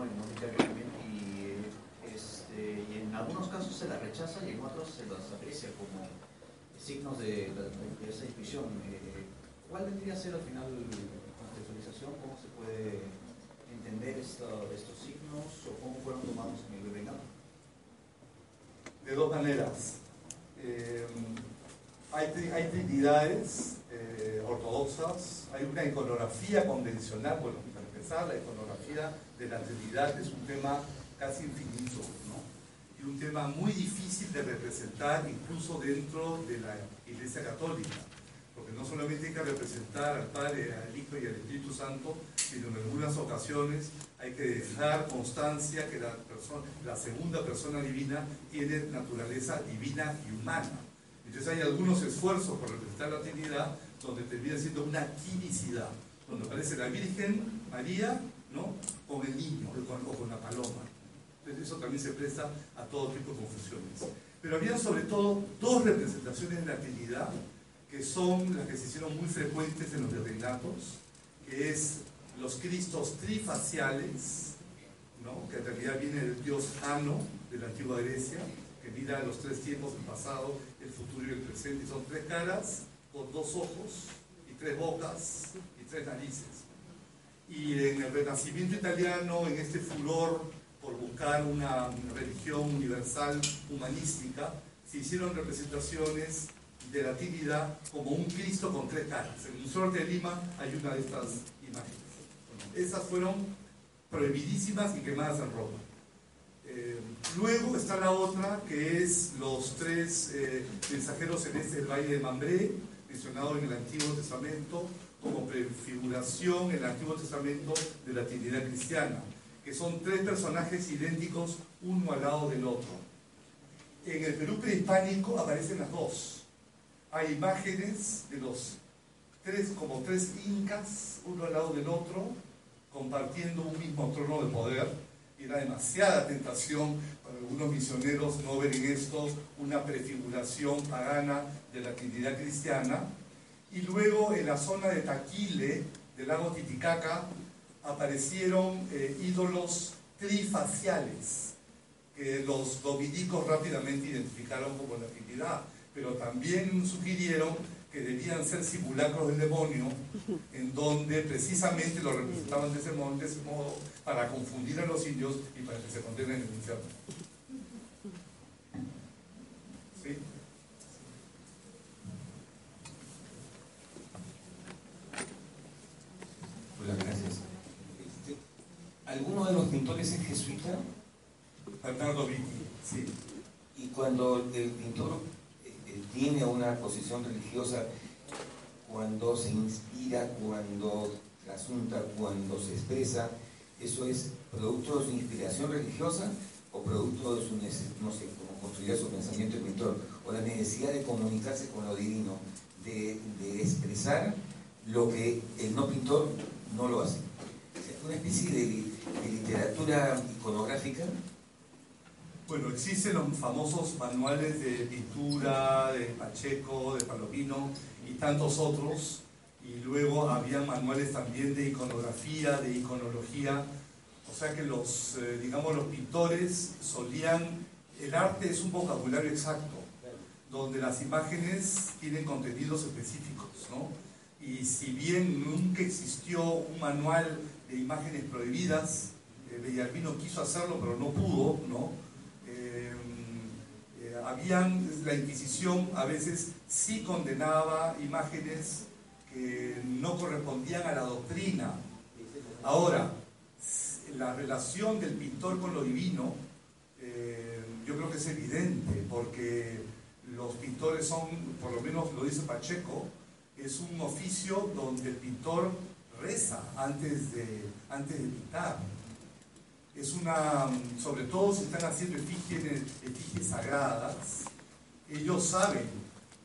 en este, y en algunos casos se las rechaza y en otros se las aprecia como signos de, esa intuición. Eh, ¿Cuál vendría a ser al final la contextualización? ¿Cómo se puede entender esto- estos signos o cómo fueron tomados en el virreinato? de dos maneras. Eh, hay, hay trinidades eh, ortodoxas, hay una iconografía convencional, bueno, empezar, la iconografía de la Trinidad es un tema casi infinito, ¿no? Y un tema muy difícil de representar incluso dentro de la Iglesia Católica, porque no solamente hay que representar al Padre, al Hijo y al Espíritu Santo, sino en algunas ocasiones hay que dejar constancia que la, persona, la segunda persona divina tiene naturaleza divina y humana. Entonces hay algunos esfuerzos por representar la Trinidad donde termina siendo una quinicidad, donde aparece la Virgen María ¿no? con el niño o con, la paloma. Entonces eso también se presta a todo tipo de confusiones. Pero había sobre todo dos representaciones de la Trinidad que son las que se hicieron muy frecuentes en los virreinatos, que es los Cristos trifaciales, ¿no? que en realidad viene del dios Jano de la antigua Grecia, que mira los tres tiempos, el pasado, el futuro y el presente, y son tres caras con dos ojos tres bocas y tres narices. Y en el Renacimiento italiano, en este furor por buscar una religión universal humanística, se hicieron representaciones de la Trinidad como un Cristo con tres caras. En el Museo de Lima hay una de estas imágenes. Esas fueron prohibidísimas y quemadas en Roma. Eh, luego está la otra, que es los tres eh, mensajeros celestes del Valle de Mambré, en el Antiguo Testamento como prefiguración en el Antiguo Testamento de la Trinidad cristiana, que son tres personajes idénticos uno al lado del otro. En el Perú prehispánico aparecen las dos. Hay imágenes de los tres, como tres incas, uno al lado del otro, compartiendo un mismo trono de poder. Era demasiada tentación para algunos misioneros no ver en esto una prefiguración pagana de la Trinidad cristiana. Y luego en la zona de Taquile, del lago Titicaca, aparecieron eh, ídolos trifaciales que los dominicos rápidamente identificaron como la Trinidad, pero también sugirieron que debían ser simulacros del demonio, en donde precisamente lo representaban de ese modo, de ese modo para confundir a los indios y para que se condenen en el infierno. ¿Sí? Hola, gracias. Este, ¿Alguno de los pintores es jesuita? Bernardo Vitti, sí. Y cuando el pintor tiene una posición religiosa, cuando se inspira, cuando trasunta, cuando se expresa, ¿eso es producto de su inspiración religiosa o producto de su, no sé, cómo construía su pensamiento pintor, o la necesidad de comunicarse con lo divino, de, de expresar lo que el no pintor no lo hace? O una especie de literatura iconográfica Bueno, existen los famosos manuales de pintura de Pacheco, de Palomino y tantos otros. Y luego había manuales también de iconografía, de iconología. O sea que los, eh, digamos, los pintores solían, el arte es un vocabulario exacto, donde las imágenes tienen contenidos específicos, ¿no? Y si bien nunca existió un manual de imágenes prohibidas, eh, quiso hacerlo, pero no pudo, ¿no? Habían, la Inquisición a veces sí condenaba imágenes que no correspondían a la doctrina. Ahora, la relación del pintor con lo divino, eh, yo creo que es evidente, porque los pintores son, por lo menos lo dice Pacheco, es un oficio donde el pintor reza antes de, antes de pintar. Es una, sobre todo si están haciendo efigies, sagradas, ellos saben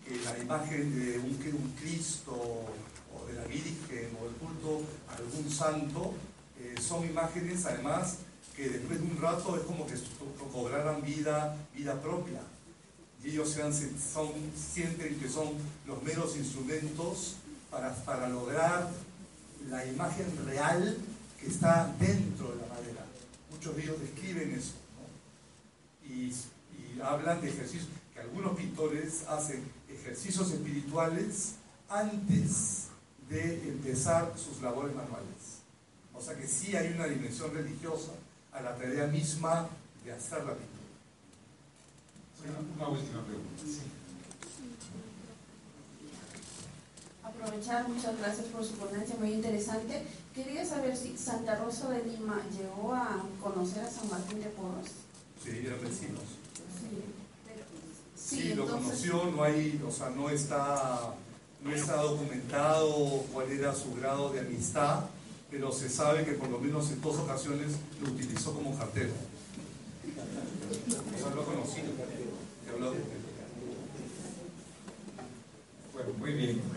que la imagen de un, Cristo o de la Virgen o el culto a algún santo eh, son imágenes además que después de un rato es como que cobraran vida, vida propia. Y ellos son, sienten que son los meros instrumentos para, para lograr la imagen real que está dentro de la madera. Muchos de ellos describen eso. Y, y hablan de ejercicios, que algunos pintores hacen ejercicios espirituales antes de empezar sus labores manuales. O sea que sí hay una dimensión religiosa a la tarea misma de hacer la pintura. Una última pregunta. Aprovechar, muchas gracias por su ponencia, muy interesante. Quería saber si Santa Rosa de Lima llegó a conocer a San Martín de Porres. Sí, eran vecinos. Sí, sí, lo conoció, no hay, o sea, no está, no está documentado cuál era su grado de amistad, pero se sabe que por lo menos en dos ocasiones lo utilizó como cartero. O sea, lo conocí, Bueno, muy bien.